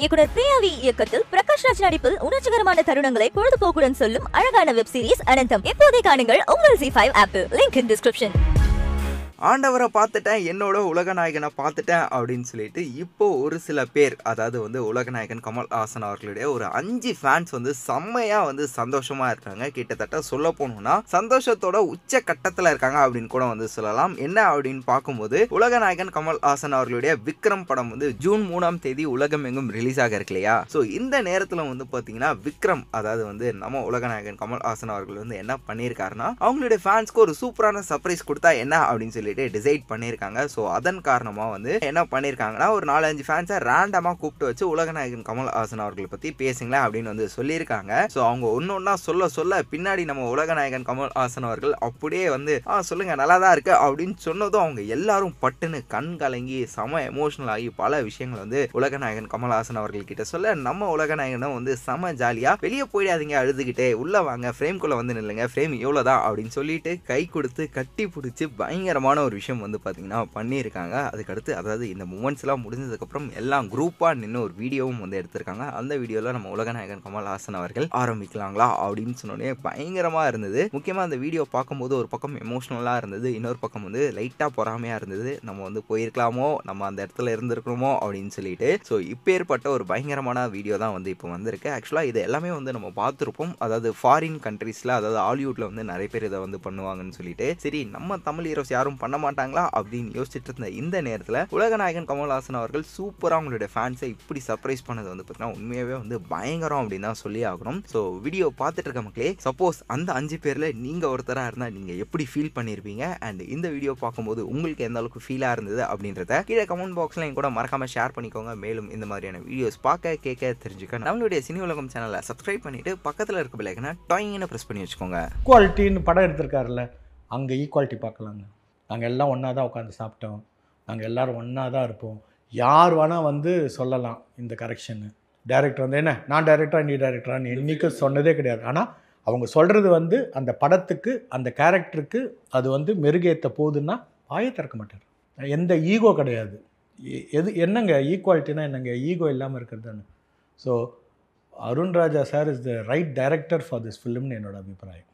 இயக்குனர் பிரியாவி இயக்கத்தில் பிரகாஷ் ராஜ் நடிப்பில் உணர்ச்சிகரமான தருணங்களை பொழுதுபோக்குடன் சொல்லும் அழகான வெப் சீரிஸ் அனந்தம். இப்போதே காணுங்கள் உங்கள் Zee five apple link in description ஆண்டவரை பார்த்துட்டேன் என்னோட உலகநாயகனை பார்த்துட்டேன் அப்படின்னு சொல்லிட்டு இப்போ ஒரு சில பேர் அதாவது வந்து உலகநாயகன் கமல் ஹாசன் அவர்களுடைய ஒரு அஞ்சு ஃபேன்ஸ் வந்து செம்மையாக வந்து சந்தோஷமா இருக்காங்க. கிட்டத்தட்ட சொல்ல போனோம்னா சந்தோஷத்தோட உச்ச கட்டத்தில் இருக்காங்க அப்படின்னு கூட வந்து சொல்லலாம். என்ன அப்படின்னு பார்க்கும்போது உலகநாயகன் கமல் ஹாசன் அவர்களுடைய விக்ரம் படம் வந்து ஜூன் மூணாம் தேதி உலகம் எங்கும் ரிலீஸ் ஆக இருக்கு இல்லையா? ஸோ இந்த நேரத்தில் வந்து பார்த்தீங்கன்னா விக்ரம் அதாவது வந்து நம்ம உலகநாயகன் கமல் ஹாசன் அவர்கள் வந்து என்ன பண்ணியிருக்காருன்னா அவங்களுடைய ஃபேன்ஸ்க்கு ஒரு சூப்பரான சர்ப்ரைஸ் கொடுத்தா என்ன அப்படின்னு சொல்லி சொல்லிட்டு டிசைட் பண்ணியிருக்காங்க ஸோ அதன் காரணமாக வந்து என்ன பண்ணியிருக்காங்கன்னா ஒரு நாலஞ்சு ஃபேன்ஸை ரேண்டமாக கூப்பிட்டு வச்சு உலகநாயகன் கமல்ஹாசன் அவர்களை பற்றி பேசுங்களேன் அப்படின்னு வந்து சொல்லியிருக்காங்க. ஸோ அவங்க ஒன்று ஒன்றா சொல்ல சொல்ல பின்னாடி நம்ம உலகநாயகன் கமல்ஹாசன் அவர்கள் அப்படியே வந்து ஆ சொல்லுங்க நல்லா தான் இருக்கு. அப்படின்னு சொன்னதும் அவங்க எல்லாரும் பட்டுன்னு கண் கலங்கி செம எமோஷனல் ஆகி பல விஷயங்கள் வந்து உலகநாயகன் கமல்ஹாசன் அவர்கள் கிட்ட சொல்ல நம்ம உலகநாயகனும் வந்து செம ஜாலியாக வெளியே போயிடாதீங்க அழுதுகிட்டே உள்ள வாங்க ஃப்ரேம்குள்ளே வந்து நில்லுங்க ஃப்ரேம் இவ்வளோதான் அப்படின்னு சொல்லிட்டு கை கொடுத்து கட்டி பிடிச்சி பயங்கரமான ஒரு விஷயம் வந்து பார்த்தீங்கன்னா பண்ணியிருக்காங்க. அதுக்கடுத்து அதாவது இந்த மூமெண்ட்ஸ்லாம் முடிஞ்சதுக்கப்புறம் எல்லாம் குரூப்பாக நின்று ஒரு வீடியோவும் வந்து எடுத்திருக்காங்க. அந்த வீடியோவில் நம்ம உலகநாயகன் கமல்ஹாசன் அவர்கள் ஆரம்பிக்கலாங்களா அப்படின்னு சொன்னோடனே பயங்கரமாக இருந்தது. முக்கியமாக அந்த வீடியோ பார்க்கும்போது ஒரு பக்கம் எமோஷ்னலாக இருந்தது. இன்னொரு பக்கம் வந்து லைட்டாக பொறாமையாக இருந்தது. நம்ம வந்து போயிருக்கலாமோ? நம்ம அந்த இடத்துல இருந்திருக்கணுமோ? அப்படின்னு சொல்லிட்டு. ஸோ இப்போ ஏற்பட்ட ஒரு பயங்கரமான வீடியோ தான் வந்து இப்போ வந்திருக்கு. ஆக்சுவலாக இது எல்லாமே வந்து நம்ம பார்த்துருப்போம். அதாவது ஃபாரின் கண்ட்ரீஸில் அதாவது ஹாலிவுட்டில் வந்து நிறைய பேர் இதை வந்து பண்ணுவாங்கன்னு சொல்லிட்டு. சரி நம்ம தமிழ் ஹீரோஸ் யாரும் பண்ண மாட்டாங்களா அப்படின்னு யோசிச்சுட்டு இருந்த இந்த நேரத்தில் உலகநாயகன் கமல்ஹாசன் அவர்கள் சூப்பராக அவங்களுடைய ஃபேன்ஸை இப்படி சர்ப்ரைஸ் பண்ணது வந்து பார்த்தீங்கன்னா உண்மையாகவே வந்து பயங்கரம் அப்படின்னு தான் சொல்லி ஆகணும். ஸோ வீடியோ பார்த்துட்டு இருக்க மக்களே சப்போஸ் அந்த அஞ்சு பேரில் நீங்கள் ஒருத்தராக இருந்தால் நீங்கள் எப்படி ஃபீல் பண்ணியிருப்பீங்க அண்ட் இந்த வீடியோ பார்க்கும்போது உங்களுக்கு எந்த அளவுக்கு ஃபீலாக இருந்தது அப்படின்றத கீழே கமெண்ட் பாக்ஸில் என் கூட மறக்காமல் ஷேர் பண்ணிக்கோங்க. மேலும் இந்த மாதிரியான வீடியோஸ் பார்க்க கேட்க தெரிஞ்சுக்க நம்மளுடைய சினி உலகம் சேனலை சப்ஸ்கிரைப் பண்ணிட்டு பக்கத்தில் இருக்க பிள்ளைங்கன்னா டாயிங்னு ப்ரெஸ் பண்ணி வச்சுக்கோங்க. குவாலிட்டின்னு படம் எடுத்திருக்காருல்ல அங்கே ஈக்குவாலிட்டி பார்க்கலாங்க. நாங்கள் எல்லாம் ஒன்றா தான் உட்காந்து சாப்பிட்டோம். நாங்கள் எல்லாரும் ஒன்றா தான் இருப்போம். யார் வேணால் வந்து சொல்லலாம் இந்த கரெக்ஷன்னு டைரக்டர் வந்து என்ன? நான் டைரக்டரா நீ டைரக்டரான்னு என்றைக்கும் சொன்னதே கிடையாது. ஆனால் அவங்க சொல்கிறது வந்து அந்த படத்துக்கு அந்த கேரக்டருக்கு அது வந்து மெருகேற்ற போகுதுன்னா வாயை திறக்க மாட்டார். எந்த ஈகோ கிடையாது. எ- எது என்னங்க? ஈக்குவாலிட்டினா என்னங்க? ஈகோ இல்லாமல் இருக்கிறது தானே so Arunraja sir is the right director for this ஃபிலிம்னு என்னோடய அபிப்பிராயம்.